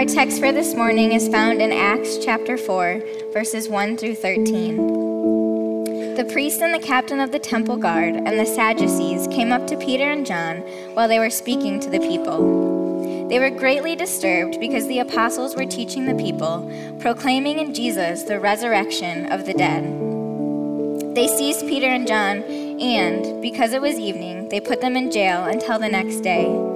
Our text for this morning is found in Acts chapter 4, verses 1 through 13. The priest and the captain of the temple guard and the Sadducees came up to Peter and John while they were speaking to the people. They were greatly disturbed because the apostles were teaching the people, proclaiming in Jesus the resurrection of the dead. They seized Peter and John, and, because it was evening, they put them in jail until the next day.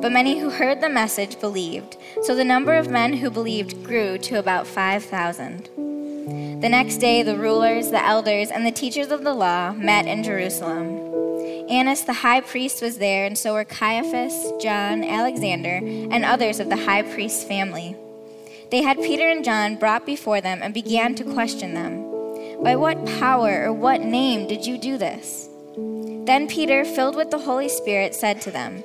But many who heard the message believed, so the number of men who believed grew to about 5,000. The next day, the rulers, the elders, and the teachers of the law met in Jerusalem. Annas the high priest was there, and so were Caiaphas, John, Alexander, and others of the high priest's family. They had Peter and John brought before them and began to question them. By what power or what name did you do this? Then Peter, filled with the Holy Spirit, said to them,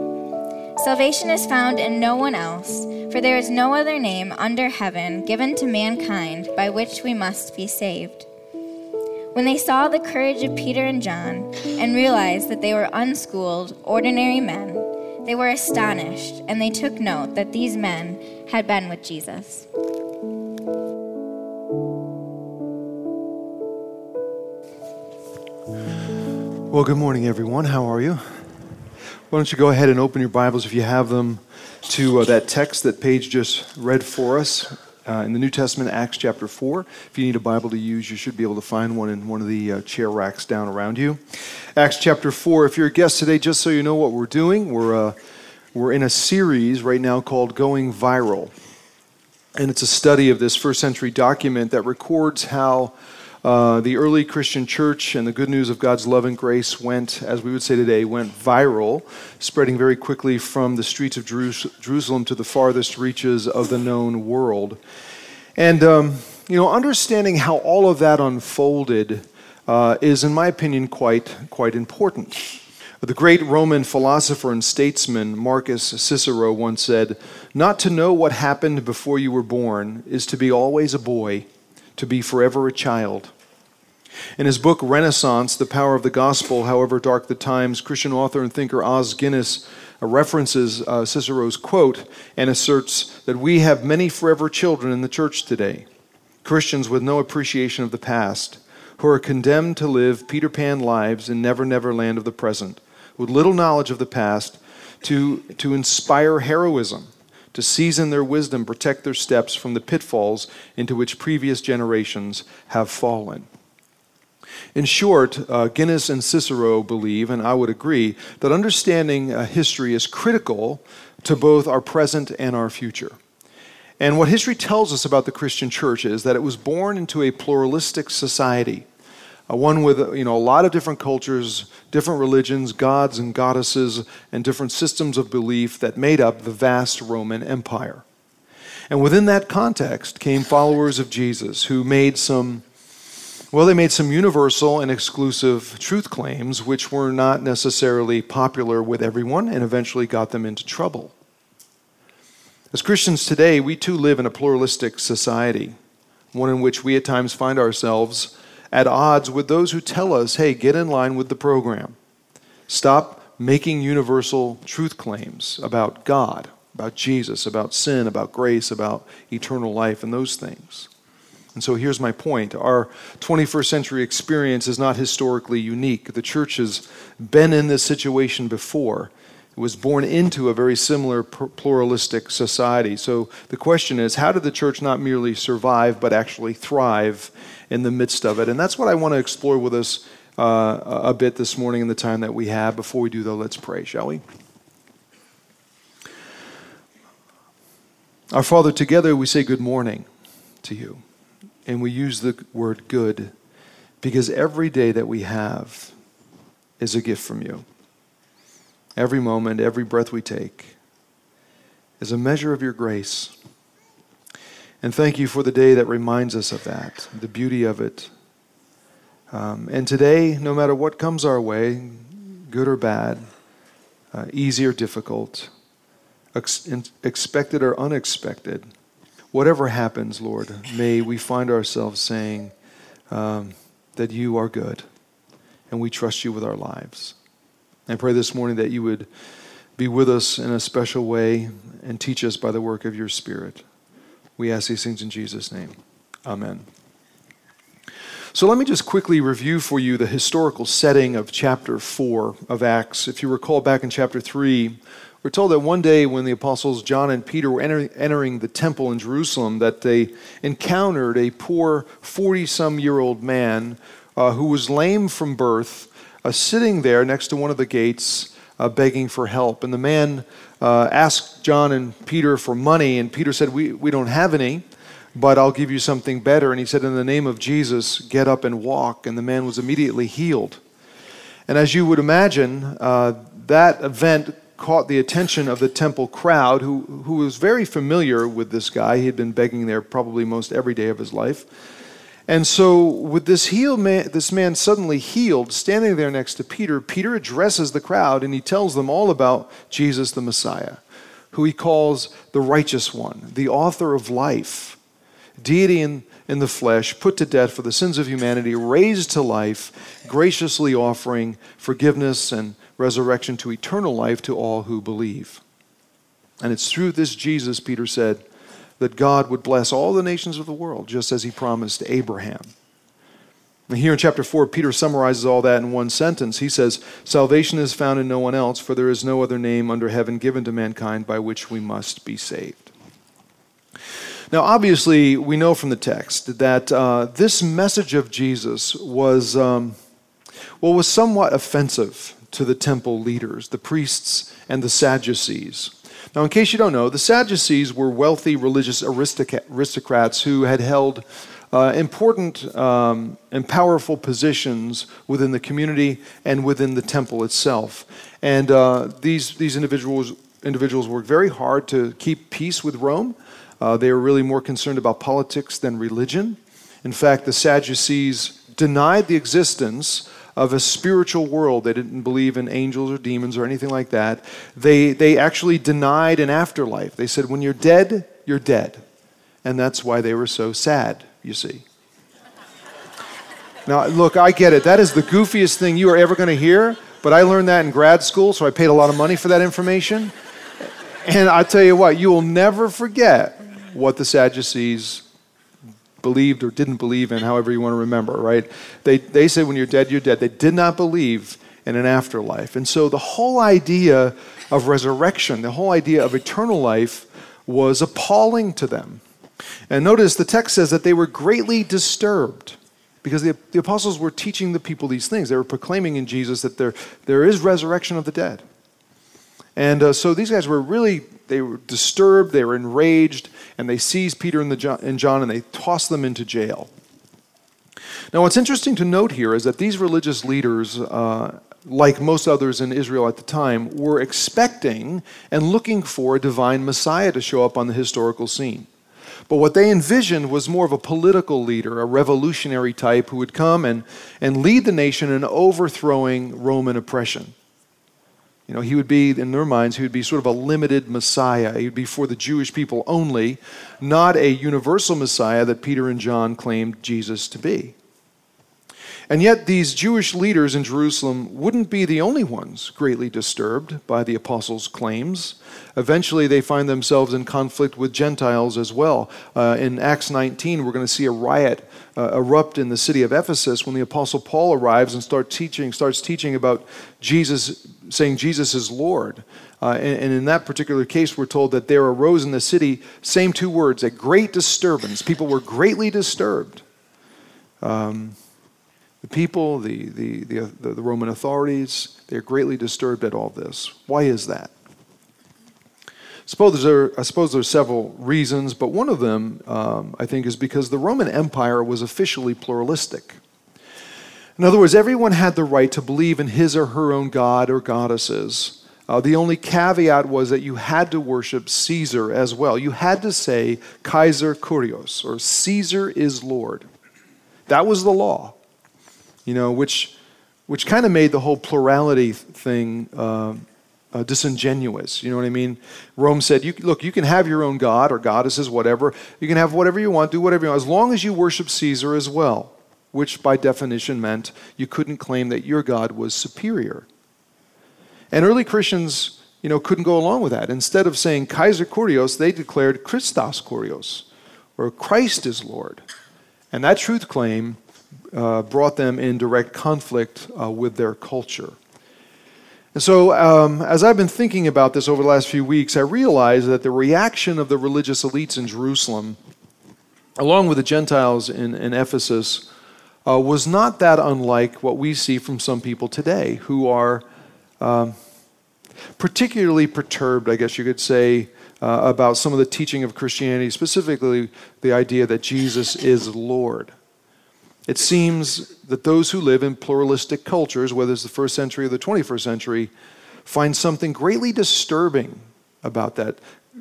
Salvation is found in no one else, for there is no other name under heaven given to mankind by which we must be saved. When they saw the courage of Peter and John and realized that they were unschooled, ordinary men, they were astonished and they took note that these men had been with Jesus. Well, good morning, everyone. How are you? Why don't you go ahead and open your Bibles, if you have them, to uh, that text that Paige just read for us uh, in the New Testament, Acts chapter 4. If you need a Bible to use, you should be able to find one in one of the uh, chair racks down around you. Acts chapter 4. If you're a guest today, just so you know what we're doing, we're, uh, we're in a series right now called Going Viral. And it's a study of this first century document that records how uh, the early Christian church and the good news of God's love and grace went, as we would say today, went viral, spreading very quickly from the streets of Jerusalem to the farthest reaches of the known world. And, um, you know, understanding how all of that unfolded uh, is, in my opinion, quite, quite important. The great Roman philosopher and statesman Marcus Cicero once said, Not to know what happened before you were born is to be always a boy to be forever a child. In his book Renaissance, The Power of the Gospel, However Dark the Times, Christian author and thinker Os Guinness uh, references uh, Cicero's quote and asserts that we have many forever children in the church today, Christians with no appreciation of the past, who are condemned to live Peter Pan lives in never never land of the present, with little knowledge of the past, to, to inspire heroism to season their wisdom, protect their steps from the pitfalls into which previous generations have fallen. In short, uh, Guinness and Cicero believe, and I would agree, that understanding uh, history is critical to both our present and our future. And what history tells us about the Christian church is that it was born into a pluralistic society uh, one with you know a lot of different cultures, different religions, gods and goddesses, and different systems of belief that made up the vast Roman Empire. And within that context came followers of Jesus who made some well, they made some universal and exclusive truth claims which were not necessarily popular with everyone and eventually got them into trouble. As Christians today, we too live in a pluralistic society, one in which we at times find ourselves at odds with those who tell us, hey, get in line with the program. Stop making universal truth claims about God, about Jesus, about sin, about grace, about eternal life, and those things. And so here's my point. Our 21st century experience is not historically unique. The church has been in this situation before. It was born into a very similar pluralistic society. So the question is how did the church not merely survive, but actually thrive in the midst of it. And that's what I want to explore with us uh, a bit this morning in the time that we have. Before we do, though, let's pray, shall we? Our Father, together we say good morning to you. And we use the word good because every day that we have is a gift from you. Every moment, every breath we take is a measure of your grace. And thank you for the day that reminds us of that, the beauty of it. Um, and today, no matter what comes our way, good or bad, uh, easy or difficult, ex- expected or unexpected, whatever happens, Lord, may we find ourselves saying um, that you are good and we trust you with our lives. I pray this morning that you would be with us in a special way and teach us by the work of your Spirit. We ask these things in Jesus' name. Amen. So let me just quickly review for you the historical setting of chapter 4 of Acts. If you recall back in chapter 3, we're told that one day when the apostles John and Peter were enter- entering the temple in Jerusalem, that they encountered a poor 40 some year old man uh, who was lame from birth, uh, sitting there next to one of the gates, uh, begging for help. And the man uh, asked John and Peter for money, and Peter said, we, we don't have any, but I'll give you something better. And he said, In the name of Jesus, get up and walk. And the man was immediately healed. And as you would imagine, uh, that event caught the attention of the temple crowd, who, who was very familiar with this guy. He had been begging there probably most every day of his life. And so, with this healed man, this man suddenly healed, standing there next to Peter, Peter addresses the crowd and he tells them all about Jesus the Messiah, who he calls the righteous one, the author of life, deity in, in the flesh, put to death for the sins of humanity, raised to life, graciously offering forgiveness and resurrection to eternal life to all who believe. And it's through this Jesus, Peter said, that God would bless all the nations of the world, just as he promised Abraham. And here in chapter 4, Peter summarizes all that in one sentence. He says, Salvation is found in no one else, for there is no other name under heaven given to mankind by which we must be saved. Now, obviously, we know from the text that uh, this message of Jesus was, um, well, was somewhat offensive to the temple leaders, the priests and the Sadducees. Now, in case you don't know, the Sadducees were wealthy religious aristocrats who had held uh, important um, and powerful positions within the community and within the temple itself. And uh, these, these individuals, individuals worked very hard to keep peace with Rome. Uh, they were really more concerned about politics than religion. In fact, the Sadducees denied the existence of a spiritual world. They didn't believe in angels or demons or anything like that. They, they actually denied an afterlife. They said, when you're dead, you're dead. And that's why they were so sad, you see. Now, look, I get it. That is the goofiest thing you are ever going to hear, but I learned that in grad school, so I paid a lot of money for that information. And I tell you what, you will never forget what the Sadducees believed or didn't believe in, however you want to remember, right? They, they said when you're dead, you're dead. They did not believe in an afterlife. And so the whole idea of resurrection, the whole idea of eternal life was appalling to them. And notice the text says that they were greatly disturbed because the, the apostles were teaching the people these things. They were proclaiming in Jesus that there, there is resurrection of the dead. And uh, so these guys were really they were disturbed, they were enraged, and they seized Peter and, John, and John and they tossed them into jail. Now, what's interesting to note here is that these religious leaders, uh, like most others in Israel at the time, were expecting and looking for a divine Messiah to show up on the historical scene. But what they envisioned was more of a political leader, a revolutionary type who would come and, and lead the nation in overthrowing Roman oppression. You know, he would be, in their minds, he would be sort of a limited Messiah. He would be for the Jewish people only, not a universal Messiah that Peter and John claimed Jesus to be. And yet, these Jewish leaders in Jerusalem wouldn't be the only ones greatly disturbed by the apostles' claims. Eventually, they find themselves in conflict with Gentiles as well. Uh, in Acts 19, we're going to see a riot uh, erupt in the city of Ephesus when the apostle Paul arrives and start teaching, starts teaching about Jesus, saying Jesus is Lord. Uh, and, and, in that particular case, we're told that there arose in the city, same two words, a great disturbance. People were greatly disturbed. Um, the people, the, the, the, the Roman authorities, they're greatly disturbed at all this. Why is that? I suppose, there, I suppose there's several reasons, but one of them, um, I think, is because the Roman Empire was officially pluralistic. In other words, everyone had the right to believe in his or her own god or goddesses, Uh, the only caveat was that you had to worship Caesar as well. You had to say Kaiser Kurios, or Caesar is Lord. That was the law, you know, which, which kind of made the whole plurality thing uh, uh, disingenuous. You know what I mean? Rome said, you, look, you can have your own god or goddesses, whatever. You can have whatever you want, do whatever you want, as long as you worship Caesar as well, which by definition meant you couldn't claim that your God was superior. And early Christians, you know, couldn't go along with that. Instead of saying Kaiser Kurios, they declared Christos Kurios, or Christ is Lord. And that truth claim uh, brought them in direct conflict uh, with their culture. And so, um, as I've been thinking about this over the last few weeks, I realized that the reaction of the religious elites in Jerusalem, along with the Gentiles in, in Ephesus, uh, was not that unlike what we see from some people today who are um, particularly perturbed, I guess you could say, uh, about some of the teaching of Christianity, specifically the idea that Jesus is Lord. It seems that those who live in pluralistic cultures, whether it's the first century or the 21st century, find something greatly disturbing about that,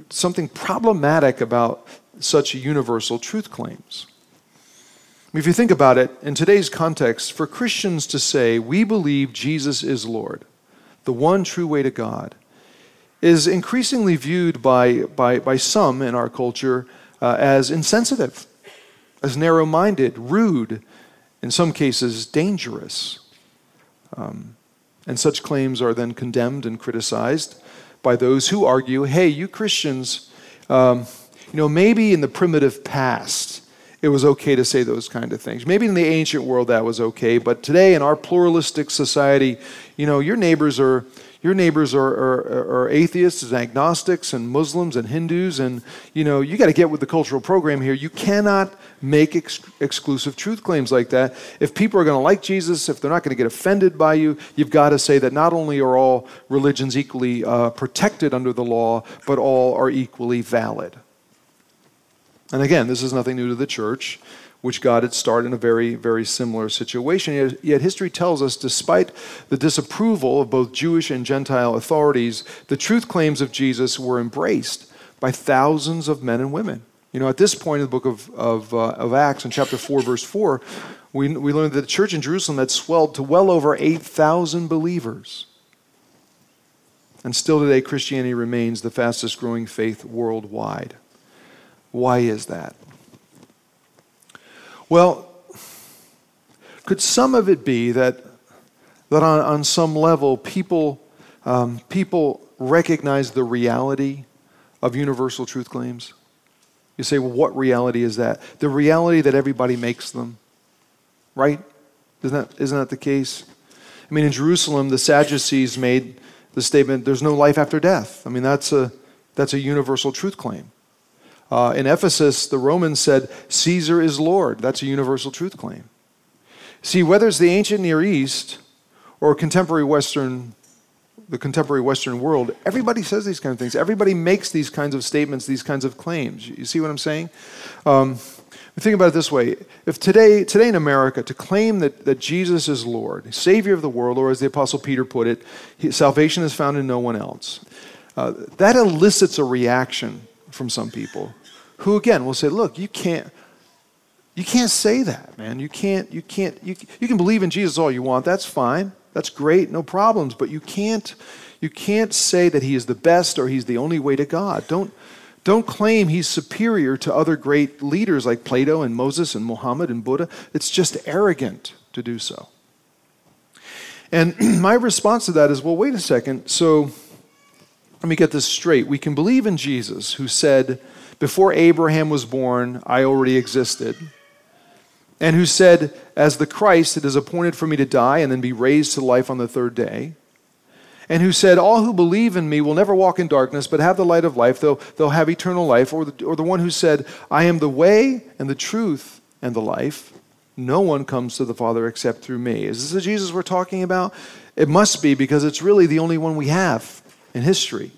something problematic about such universal truth claims. If you think about it, in today's context, for Christians to say, we believe Jesus is Lord, the one true way to God, is increasingly viewed by, by, by some in our culture uh, as insensitive, as narrow minded, rude, in some cases, dangerous. Um, and such claims are then condemned and criticized by those who argue hey, you Christians, um, you know, maybe in the primitive past, it was okay to say those kind of things. Maybe in the ancient world that was okay, but today in our pluralistic society, you know, your neighbors are your neighbors are, are, are atheists and agnostics and Muslims and Hindus, and you know you got to get with the cultural program here. You cannot make ex- exclusive truth claims like that. If people are going to like Jesus, if they're not going to get offended by you, you've got to say that not only are all religions equally uh, protected under the law, but all are equally valid. And again, this is nothing new to the church which God had started in a very, very similar situation. Yet, yet, history tells us, despite the disapproval of both Jewish and Gentile authorities, the truth claims of Jesus were embraced by thousands of men and women. You know, at this point in the book of, of, uh, of Acts, in chapter 4, verse 4, we, we learned that the church in Jerusalem had swelled to well over 8,000 believers. And still today, Christianity remains the fastest growing faith worldwide. Why is that? Well, could some of it be that, that on, on some level people, um, people recognize the reality of universal truth claims? You say, well, what reality is that? The reality that everybody makes them, right? Isn't that, isn't that the case? I mean, in Jerusalem, the Sadducees made the statement, there's no life after death. I mean, that's a, that's a universal truth claim. Uh, in Ephesus, the Romans said, Caesar is Lord. That's a universal truth claim. See, whether it's the ancient Near East or contemporary Western, the contemporary Western world, everybody says these kind of things. Everybody makes these kinds of statements, these kinds of claims. You see what I'm saying? Um, think about it this way if today, today in america to claim that, that jesus is lord savior of the world or as the apostle peter put it salvation is found in no one else uh, that elicits a reaction from some people who again will say, look, you can't you can't say that, man. You can't you can't you, you can believe in Jesus all you want. That's fine. That's great. No problems, but you can't you can't say that he is the best or he's the only way to God. Don't don't claim he's superior to other great leaders like Plato and Moses and Muhammad and Buddha. It's just arrogant to do so. And my response to that is, well, wait a second. So let me get this straight. We can believe in Jesus who said, before Abraham was born, I already existed. And who said, As the Christ, it is appointed for me to die and then be raised to life on the third day. And who said, All who believe in me will never walk in darkness, but have the light of life. They'll, they'll have eternal life. Or the, or the one who said, I am the way and the truth and the life. No one comes to the Father except through me. Is this the Jesus we're talking about? It must be because it's really the only one we have in history.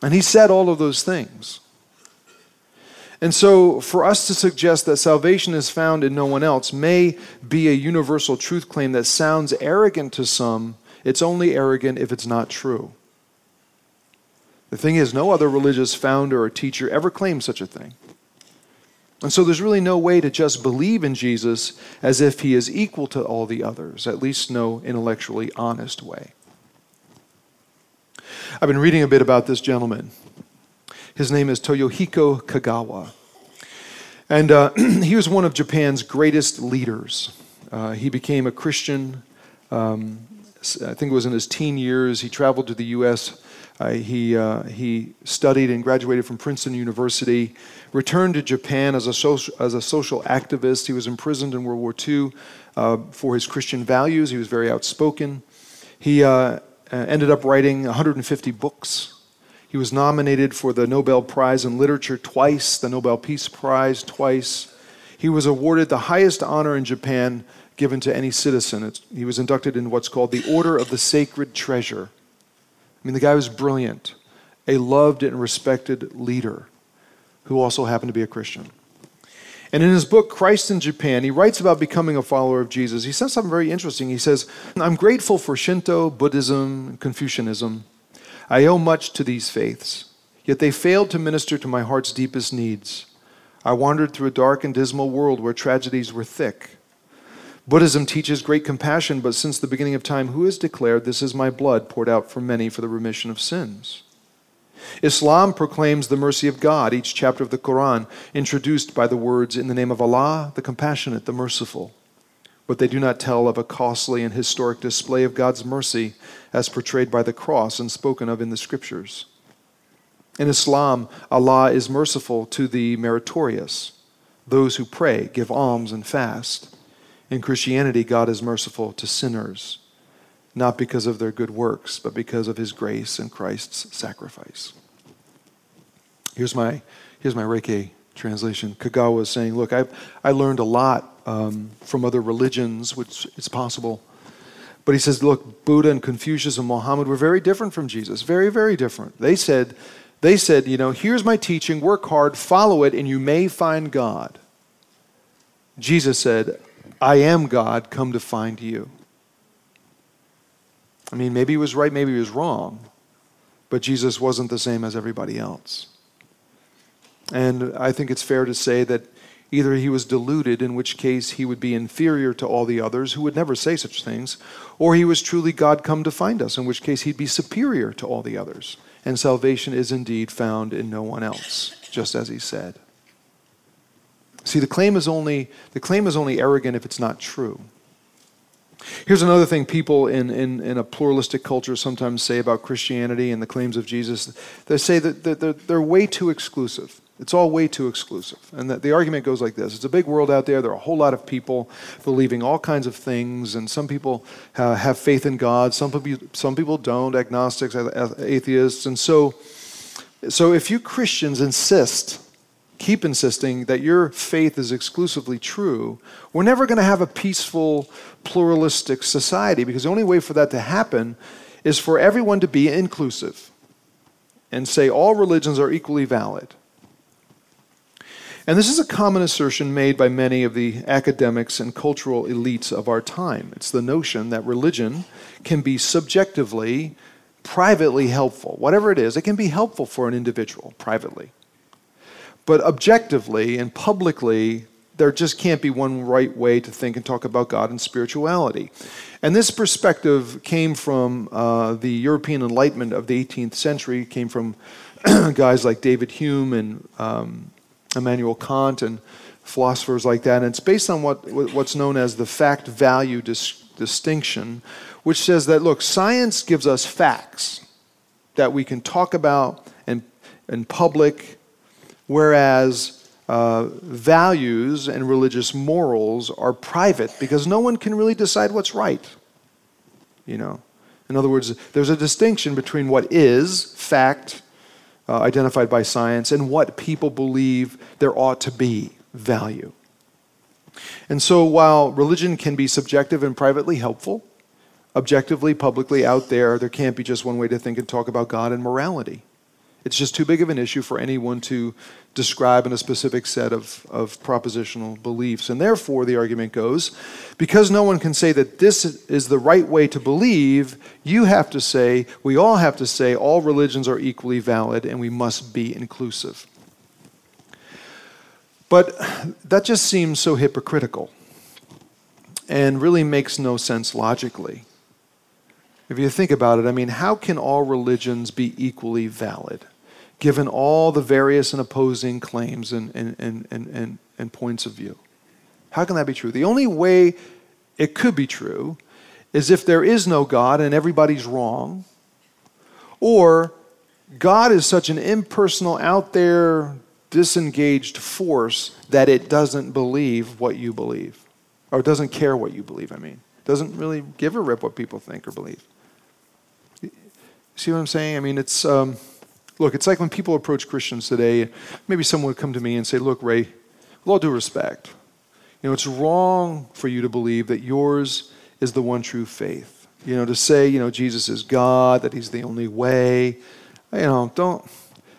And he said all of those things. And so, for us to suggest that salvation is found in no one else may be a universal truth claim that sounds arrogant to some It's only arrogant if it's not true. The thing is, no other religious founder or teacher ever claimed such a thing. And so there's really no way to just believe in Jesus as if he is equal to all the others, at least no intellectually honest way. I've been reading a bit about this gentleman. His name is Toyohiko Kagawa. And uh, he was one of Japan's greatest leaders. Uh, he became a Christian, um, I think it was in his teen years. He traveled to the U.S. Uh, he, uh, he studied and graduated from Princeton University, returned to Japan as a, social, as a social activist. He was imprisoned in World War II uh, for his Christian values. He was very outspoken. He uh, ended up writing 150 books. He was nominated for the Nobel Prize in Literature twice, the Nobel Peace Prize twice. He was awarded the highest honor in Japan given to any citizen. It's, he was inducted in what's called the Order of the Sacred Treasure. I mean, the guy was brilliant, a loved and respected leader who also happened to be a Christian. And in his book, Christ in Japan, he writes about becoming a follower of Jesus. He says something very interesting. He says, I'm grateful for Shinto, Buddhism, Confucianism. I owe much to these faiths, yet they failed to minister to my heart's deepest needs. I wandered through a dark and dismal world where tragedies were thick. Buddhism teaches great compassion, but since the beginning of time, who has declared, This is my blood poured out for many for the remission of sins? Islam proclaims the mercy of God, each chapter of the Quran introduced by the words, In the name of Allah, the compassionate, the merciful. But they do not tell of a costly and historic display of God's mercy as portrayed by the cross and spoken of in the scriptures. In Islam, Allah is merciful to the meritorious, those who pray, give alms, and fast. In Christianity, God is merciful to sinners, not because of their good works, but because of his grace and Christ's sacrifice. Here's my, here's my Reiki translation. Kagawa is saying, Look, I've, I learned a lot um, from other religions, which is possible. But he says, Look, Buddha and Confucius and Muhammad were very different from Jesus. Very, very different. They said, they said, you know, here's my teaching, work hard, follow it, and you may find God. Jesus said, I am God, come to find you. I mean, maybe he was right, maybe he was wrong, but Jesus wasn't the same as everybody else. And I think it's fair to say that either he was deluded, in which case he would be inferior to all the others who would never say such things, or he was truly God come to find us, in which case he'd be superior to all the others. And salvation is indeed found in no one else, just as he said. See, the claim is only, the claim is only arrogant if it's not true. Here's another thing people in, in, in a pluralistic culture sometimes say about Christianity and the claims of Jesus. They say that they're, they're way too exclusive. It's all way too exclusive. And the, the argument goes like this It's a big world out there. There are a whole lot of people believing all kinds of things, and some people uh, have faith in God, some people, some people don't, agnostics, atheists. And so, so if you Christians insist keep insisting that your faith is exclusively true, we're never going to have a peaceful, pluralistic society because the only way for that to happen is for everyone to be inclusive and say all religions are equally valid. And this is a common assertion made by many of the academics and cultural elites of our time. It's the notion that religion can be subjectively, privately helpful. Whatever it is, it can be helpful for an individual privately. But objectively and publicly, there just can't be one right way to think and talk about God and spirituality. And this perspective came from uh, the European Enlightenment of the 18th century, came from guys like David Hume and um, Immanuel Kant and philosophers like that. And it's based on what, what's known as the fact value dis- distinction, which says that, look, science gives us facts that we can talk about in, in public whereas uh, values and religious morals are private because no one can really decide what's right. You know, in other words, there's a distinction between what is fact uh, identified by science and what people believe there ought to be value. And so, while religion can be subjective and privately helpful, objectively, publicly out there, there can't be just one way to think and talk about God and morality. It's just too big of an issue for anyone to describe in a specific set of, of propositional beliefs. And therefore, the argument goes because no one can say that this is the right way to believe, you have to say, we all have to say, all religions are equally valid and we must be inclusive. But that just seems so hypocritical and really makes no sense logically. If you think about it, I mean, how can all religions be equally valid, given all the various and opposing claims and, and, and, and, and, points of view? How can that be true? The only way it could be true is if there is no God and everybody's wrong, or God is such an impersonal, out there, disengaged force that it doesn't believe what you believe, or doesn't care what you believe, I mean. Doesn't really give a rip what people think or believe. See what I'm saying? I mean, it's, um, look, it's like when people approach Christians today, maybe someone would come to me and say, Look, Ray, with all due respect, you know, it's wrong for you to believe that yours is the one true faith. You know, to say, you know, Jesus is God, that he's the only way. You know, don't,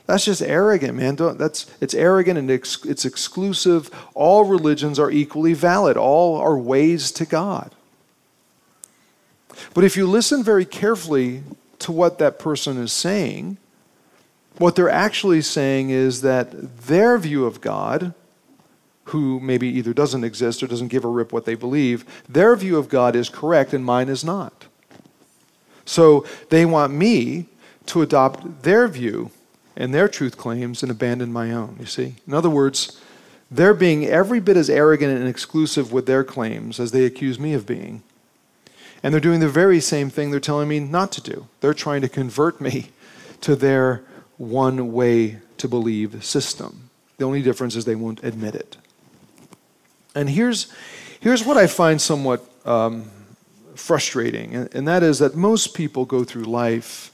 that's just arrogant, man. Don't, that's, it's arrogant and ex, it's exclusive. All religions are equally valid, all are ways to God. But if you listen very carefully to what that person is saying, what they're actually saying is that their view of God, who maybe either doesn't exist or doesn't give a rip what they believe, their view of God is correct and mine is not. So they want me to adopt their view and their truth claims and abandon my own, you see? In other words, they're being every bit as arrogant and exclusive with their claims as they accuse me of being. And they're doing the very same thing they're telling me not to do. They're trying to convert me to their one way to believe system. The only difference is they won't admit it. And here's, here's what I find somewhat um, frustrating, and, and, that is that most people go through life,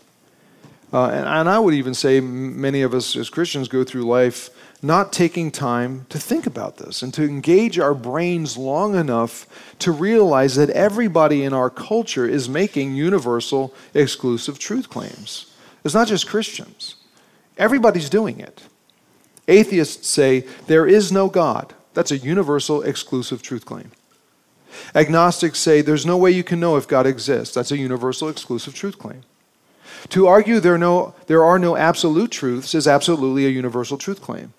uh, and, and I would even say many of us as Christians go through life not taking time to think about this and to engage our brains long enough to realize that everybody in our culture is making universal, exclusive truth claims. It's not just Christians, everybody's doing it. Atheists say there is no God. That's a universal, exclusive truth claim. Agnostics say there's no way you can know if God exists. That's a universal, exclusive truth claim. To argue there, no, there are no absolute truths is absolutely a universal truth claim.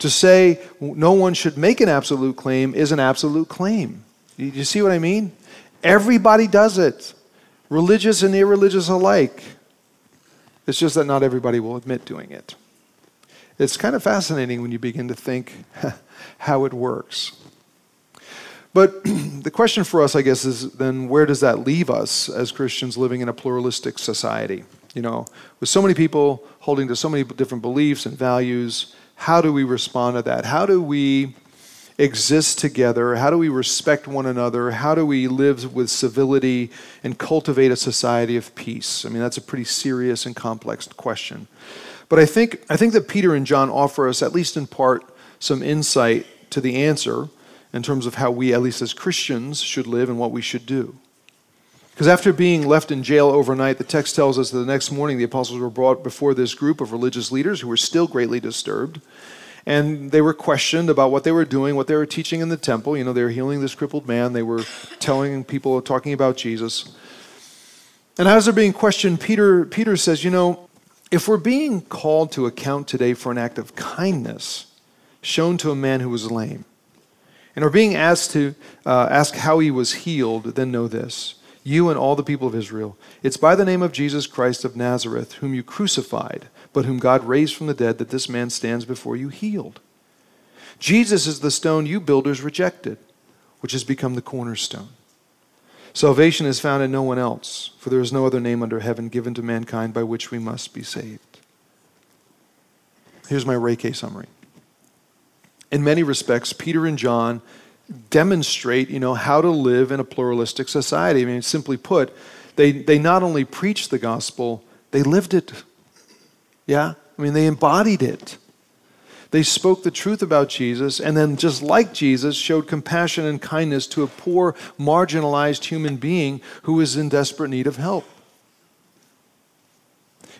To say no one should make an absolute claim is an absolute claim. You see what I mean? Everybody does it, religious and irreligious alike. It's just that not everybody will admit doing it. It's kind of fascinating when you begin to think how it works. But the question for us, I guess, is then where does that leave us as Christians living in a pluralistic society? You know, with so many people holding to so many different beliefs and values, how do we respond to that? How do we exist together? How do we respect one another? How do we live with civility and cultivate a society of peace? I mean, that's a pretty serious and complex question. But I think, I think that Peter and John offer us, at least in part, some insight to the answer in terms of how we, at least as Christians, should live and what we should do. Because after being left in jail overnight, the text tells us that the next morning the apostles were brought before this group of religious leaders who were still greatly disturbed. And they were questioned about what they were doing, what they were teaching in the temple. You know, they were healing this crippled man, they were telling people, talking about Jesus. And as they're being questioned, Peter, Peter says, You know, if we're being called to account today for an act of kindness shown to a man who was lame, and are being asked to uh, ask how he was healed, then know this you and all the people of Israel. It's by the name of Jesus Christ of Nazareth, whom you crucified, but whom God raised from the dead, that this man stands before you healed. Jesus is the stone you builders rejected, which has become the cornerstone. Salvation is found in no one else, for there is no other name under heaven given to mankind by which we must be saved. Here's my Reiki summary. In many respects, Peter and John demonstrate, you know, how to live in a pluralistic society. I mean, simply put, they, they not only preached the gospel, they lived it. Yeah? I mean, they embodied it. They spoke the truth about Jesus, and then, just like Jesus, showed compassion and kindness to a poor, marginalized human being who was in desperate need of help.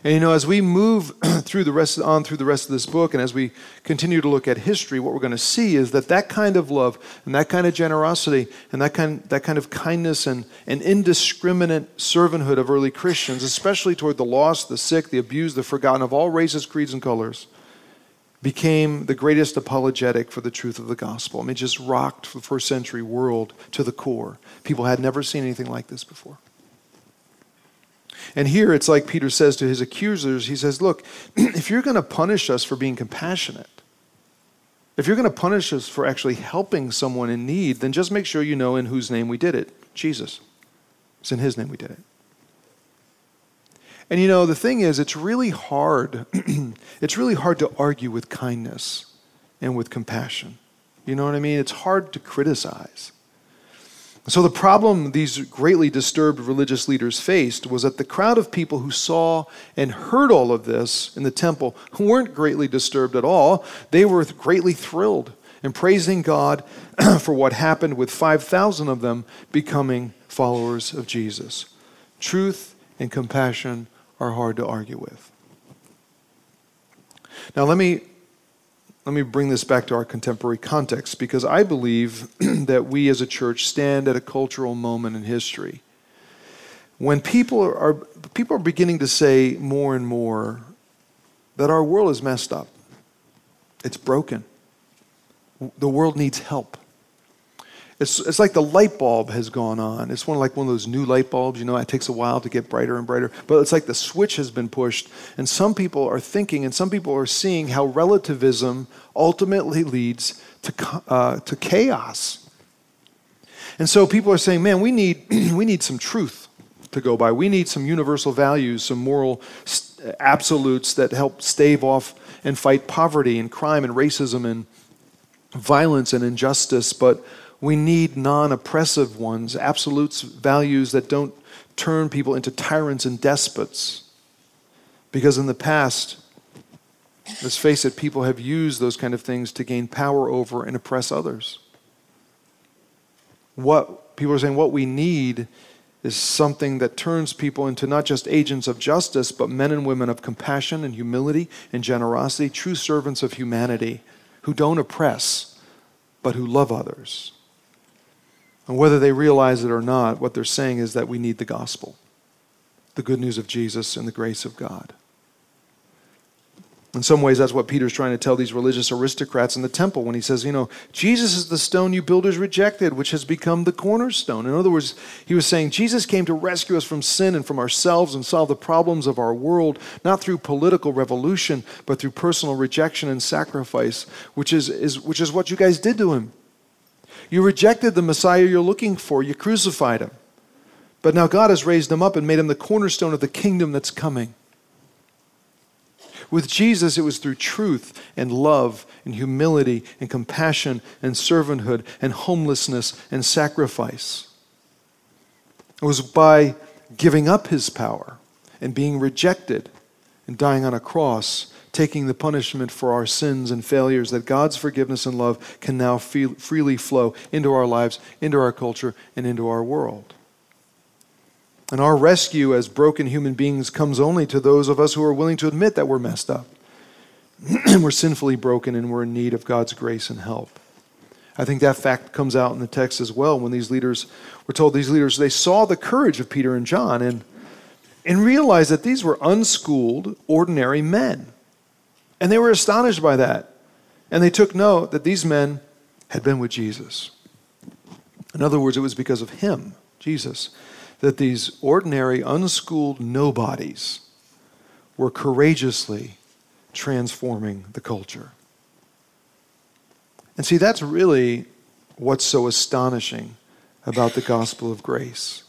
And you know, as we move through the rest on through the rest of this book, and as we continue to look at history, what we're going to see is that that kind of love and that kind of generosity and that kind that kind of kindness and, and indiscriminate servanthood of early Christians, especially toward the lost, the sick, the abused, the forgotten of all races, creeds, and colors, became the greatest apologetic for the truth of the gospel. I mean, it just rocked the first century world to the core. People had never seen anything like this before. And here it's like Peter says to his accusers he says, Look, if you're going to punish us for being compassionate, if you're going to punish us for actually helping someone in need, then just make sure you know in whose name we did it Jesus. It's in his name we did it. And you know, the thing is, it's really hard. it's really hard to argue with kindness and with compassion. You know what I mean? It's hard to criticize. So, the problem these greatly disturbed religious leaders faced was that the crowd of people who saw and heard all of this in the temple who weren't greatly disturbed at all. They were greatly thrilled and praising God for what happened with 5,000 of them becoming followers of Jesus. Truth and compassion are hard to argue with. Now, let me let me bring this back to our contemporary context because I believe that we as a church stand at a cultural moment in history when people are, people are beginning to say more and more that our world is messed up. It's broken. The world needs help. It's, it's like the light bulb has gone on. It's one like one of those new light bulbs, you know, it takes a while to get brighter and brighter. But it's like the switch has been pushed. And some people are thinking and some people are seeing how relativism ultimately leads to, uh, to chaos. And so people are saying, man, we need, we need some truth to go by. We need some universal values, some moral absolutes that help stave off and fight poverty and crime and racism and violence and injustice. But we need non oppressive ones, absolutes, values that don't turn people into tyrants and despots. Because in the past, let's face it, people have used those kind of things to gain power over and oppress others. What people are saying, what we need is something that turns people into not just agents of justice, but men and women of compassion and humility and generosity, true servants of humanity who don't oppress, but who love others. And whether they realize it or not, what they're saying is that we need the gospel, the good news of Jesus and the grace of God. In some ways, that's what Peter's trying to tell these religious aristocrats in the temple when he says, You know, Jesus is the stone you builders rejected, which has become the cornerstone. In other words, he was saying, Jesus came to rescue us from sin and from ourselves and solve the problems of our world, not through political revolution, but through personal rejection and sacrifice, which is, is, which is what you guys did to him. You rejected the Messiah you're looking for, you crucified him. But now God has raised him up and made him the cornerstone of the kingdom that's coming. With Jesus, it was through truth and love and humility and compassion and servanthood and homelessness and sacrifice. It was by giving up his power and being rejected and dying on a cross taking the punishment for our sins and failures, that God's forgiveness and love can now feel, freely flow into our lives, into our culture, and into our world. And our rescue as broken human beings comes only to those of us who are willing to admit that we're messed up. we're sinfully broken and we're in need of God's grace and help. I think that fact comes out in the text as well when these leaders were told these leaders they saw the courage of Peter and John and and realized that these were unschooled ordinary men and they were astonished by that. And they took note that these men had been with Jesus. In other words, it was because of him, Jesus, that these ordinary, unschooled nobodies were courageously transforming the culture. And see, that's really what's so astonishing about the gospel of grace.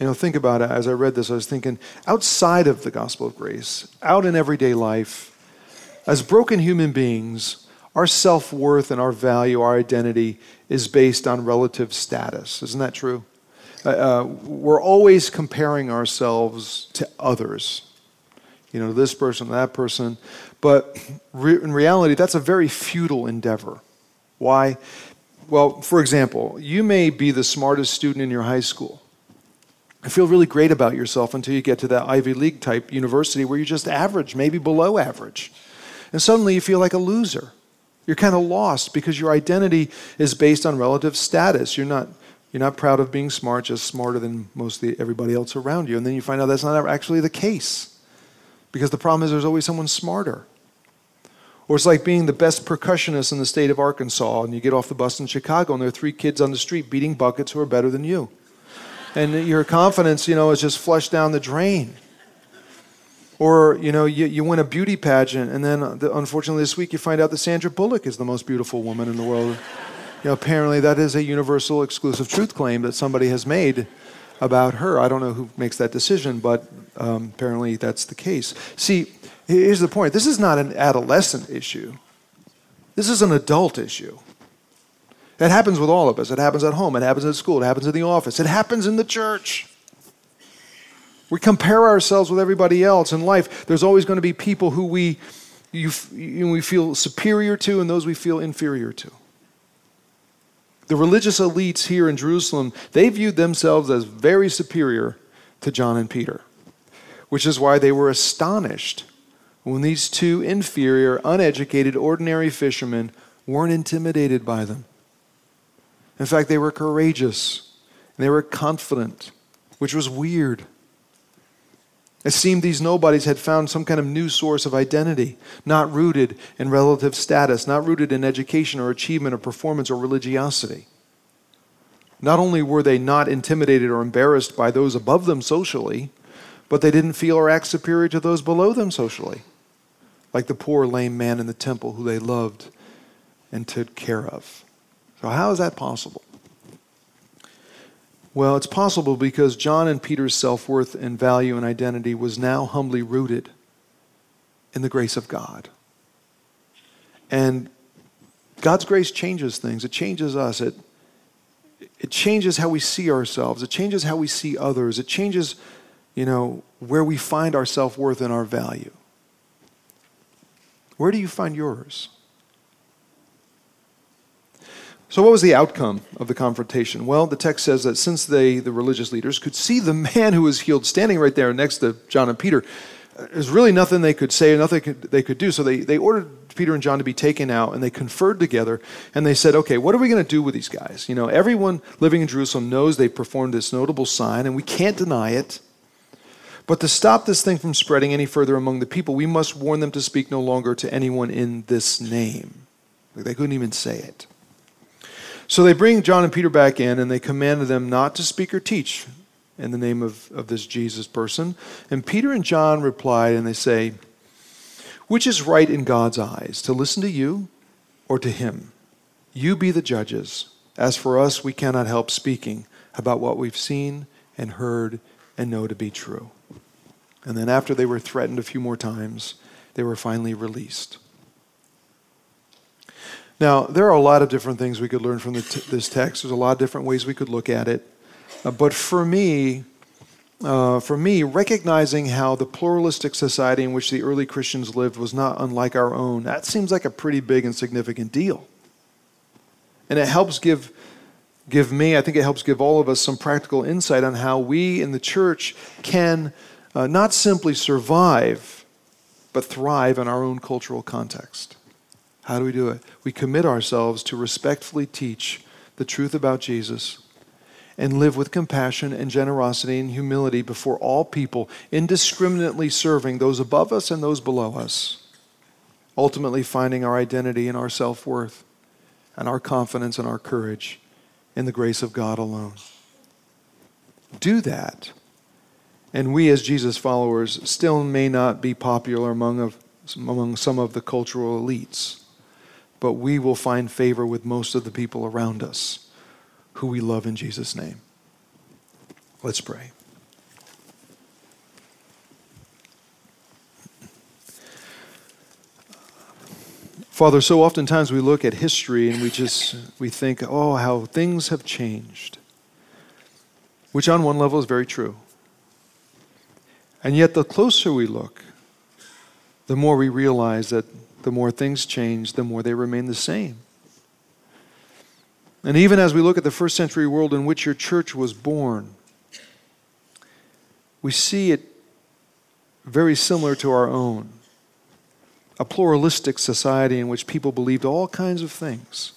You know, think about it. As I read this, I was thinking outside of the gospel of grace, out in everyday life, as broken human beings, our self worth and our value, our identity is based on relative status. Isn't that true? Uh, uh, we're always comparing ourselves to others. You know, this person, that person. But re- in reality, that's a very futile endeavor. Why? Well, for example, you may be the smartest student in your high school feel really great about yourself until you get to that Ivy League type university where you're just average, maybe below average. And suddenly you feel like a loser. You're kind of lost because your identity is based on relative status. You're not, you're not proud of being smart, just smarter than mostly everybody else around you. And then you find out that's not actually the case because the problem is there's always someone smarter. Or it's like being the best percussionist in the state of Arkansas and you get off the bus in Chicago and there are three kids on the street beating buckets who are better than you and your confidence, you know, is just flushed down the drain. Or, you know, you, you win a beauty pageant, and then the, unfortunately this week you find out that Sandra Bullock is the most beautiful woman in the world. You know, apparently that is a universal exclusive truth claim that somebody has made about her. I don't know who makes that decision, but um, apparently that's the case. See, here's the point this is not an adolescent issue, this is an adult issue. That happens with all of us. It happens at home, it happens at school, it happens in the office, it happens in the church. We compare ourselves with everybody else in life. There's always going to be people who we, you, you, we feel superior to and those we feel inferior to. The religious elites here in Jerusalem, they viewed themselves as very superior to John and Peter, which is why they were astonished when these two inferior, uneducated, ordinary fishermen weren't intimidated by them. In fact, they were courageous and they were confident, which was weird. It seemed these nobodies had found some kind of new source of identity, not rooted in relative status, not rooted in education or achievement or performance or religiosity. Not only were they not intimidated or embarrassed by those above them socially, but they didn't feel or act superior to those below them socially, like the poor lame man in the temple who they loved and took care of. So, how is that possible? Well, it's possible because John and Peter's self worth and value and identity was now humbly rooted in the grace of God. And God's grace changes things, it changes us. It, it changes how we see ourselves, it changes how we see others, it changes, you know, where we find our self worth and our value. Where do you find yours? So, what was the outcome of the confrontation? Well, the text says that since they, the religious leaders, could see the man who was healed standing right there next to John and Peter, uh, there's really nothing they could say, nothing they could do. So, they, they ordered Peter and John to be taken out, and they conferred together, and they said, okay, what are we going to do with these guys? You know, everyone living in Jerusalem knows they performed this notable sign, and we can't deny it. But to stop this thing from spreading any further among the people, we must warn them to speak no longer to anyone in this name. They couldn't even say it. So they bring John and Peter back in and they commanded them not to speak or teach in the name of, of this Jesus person. And Peter and John replied and they say, Which is right in God's eyes, to listen to you or to him? You be the judges. As for us, we cannot help speaking about what we've seen and heard and know to be true. And then, after they were threatened a few more times, they were finally released. Now, there are a lot of different things we could learn from t- this text. There's a lot of different ways we could look at it. Uh, but for me, uh, for me, recognizing how the pluralistic society in which the early Christians lived was not unlike our own, that seems like a pretty big and significant deal. And it helps give, give me, I think it helps give all of us some practical insight on how we in the church can uh, not simply survive, but thrive in our own cultural context. How do we do it? We commit ourselves to respectfully teach the truth about Jesus and live with compassion and generosity and humility before all people, indiscriminately serving those above us and those below us, ultimately finding our identity and our self worth and our confidence and our courage in the grace of God alone. Do that. And we, as Jesus followers, still may not be popular among, of, among some of the cultural elites but we will find favor with most of the people around us who we love in Jesus' name. Let's pray. Father, so oftentimes we look at history and we just we think, "Oh, how things have changed." Which on one level is very true. And yet the closer we look, the more we realize that the more things change, the more they remain the same. And even as we look at the first century world in which your church was born, we see it very similar to our own a pluralistic society in which people believed all kinds of things,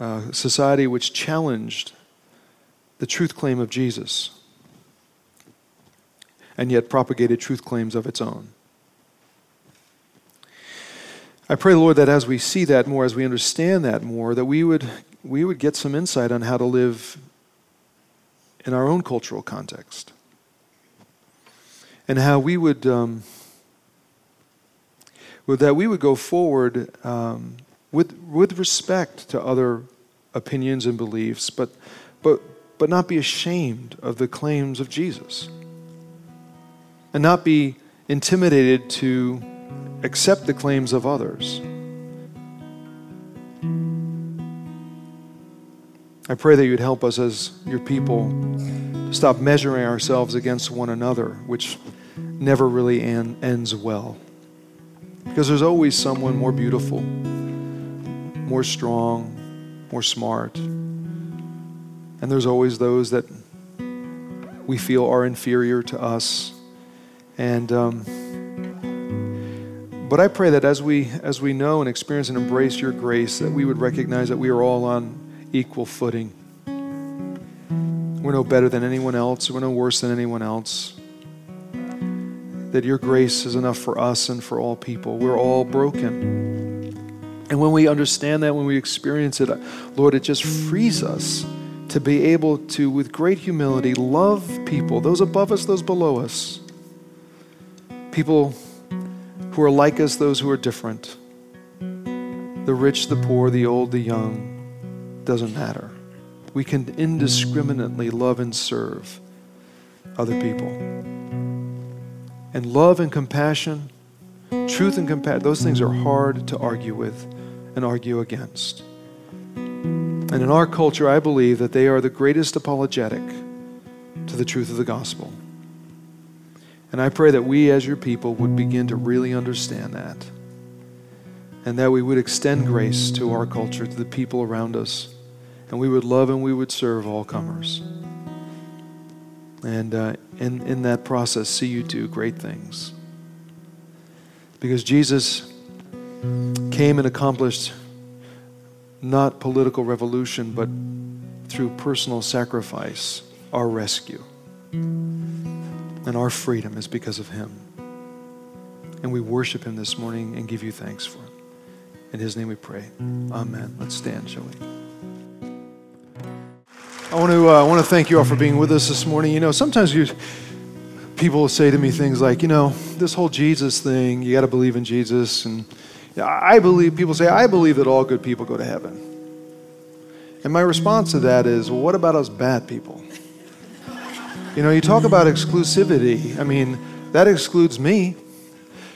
a society which challenged the truth claim of Jesus and yet propagated truth claims of its own. I pray, Lord, that as we see that more, as we understand that more, that we would, we would get some insight on how to live in our own cultural context. And how we would, um, that we would go forward um, with, with respect to other opinions and beliefs, but, but, but not be ashamed of the claims of Jesus. And not be intimidated to accept the claims of others. I pray that you'd help us as your people to stop measuring ourselves against one another, which never really an- ends well. Because there's always someone more beautiful, more strong, more smart. And there's always those that we feel are inferior to us. And um, but I pray that as we as we know and experience and embrace your grace, that we would recognize that we are all on equal footing. We're no better than anyone else. We're no worse than anyone else. That your grace is enough for us and for all people. We're all broken. And when we understand that, when we experience it, Lord, it just frees us to be able to, with great humility, love people, those above us, those below us. People who are like us, those who are different. The rich, the poor, the old, the young, doesn't matter. We can indiscriminately love and serve other people. And love and compassion, truth and compassion, those things are hard to argue with and argue against. And in our culture, I believe that they are the greatest apologetic to the truth of the gospel. And I pray that we, as your people, would begin to really understand that. And that we would extend grace to our culture, to the people around us. And we would love and we would serve all comers. And uh, in, in that process, see you do great things. Because Jesus came and accomplished not political revolution, but through personal sacrifice, our rescue. And our freedom is because of him. And we worship him this morning and give you thanks for it. In his name we pray. Amen. Let's stand, shall we? I want to, uh, I want to thank you all for being with us this morning. You know, sometimes you, people will say to me things like, you know, this whole Jesus thing, you got to believe in Jesus. And I believe, people say, I believe that all good people go to heaven. And my response to that is, well, what about us bad people? You know, you talk about exclusivity. I mean, that excludes me.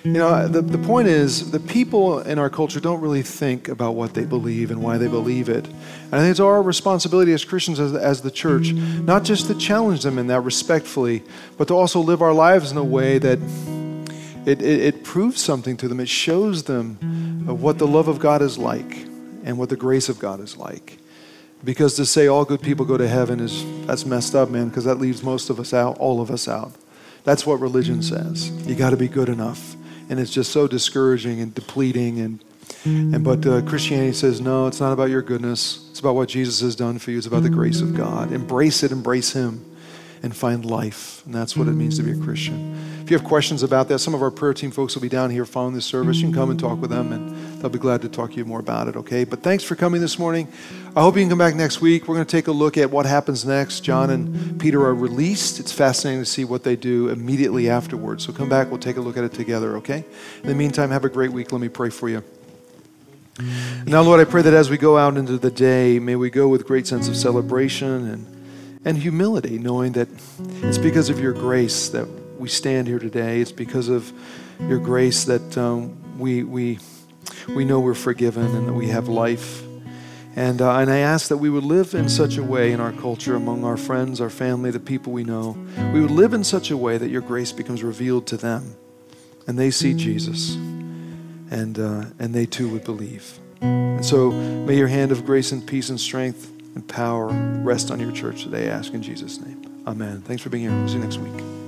You know, the, the point is, the people in our culture don't really think about what they believe and why they believe it. And I think it's our responsibility as Christians, as, as the church, not just to challenge them in that respectfully, but to also live our lives in a way that it, it, it proves something to them. It shows them what the love of God is like and what the grace of God is like. Because to say all good people go to heaven is that's messed up, man, because that leaves most of us out, all of us out. That's what religion says. You got to be good enough. And it's just so discouraging and depleting and and but uh, Christianity says no, it's not about your goodness. It's about what Jesus has done for you. It's about the grace of God. Embrace it, embrace him and find life. And that's what it means to be a Christian. If you have questions about that, some of our prayer team folks will be down here following this service. You can come and talk with them, and they'll be glad to talk to you more about it, okay? But thanks for coming this morning. I hope you can come back next week. We're going to take a look at what happens next. John and Peter are released. It's fascinating to see what they do immediately afterwards. So come back, we'll take a look at it together, okay? In the meantime, have a great week. Let me pray for you. Now, Lord, I pray that as we go out into the day, may we go with great sense of celebration and and humility, knowing that it's because of your grace that we stand here today. It's because of your grace that um, we, we, we know we're forgiven and that we have life. And, uh, and I ask that we would live in such a way in our culture, among our friends, our family, the people we know. We would live in such a way that your grace becomes revealed to them and they see Jesus and, uh, and they too would believe. And so may your hand of grace and peace and strength and power rest on your church today. I ask in Jesus' name. Amen. Thanks for being here. We'll see you next week.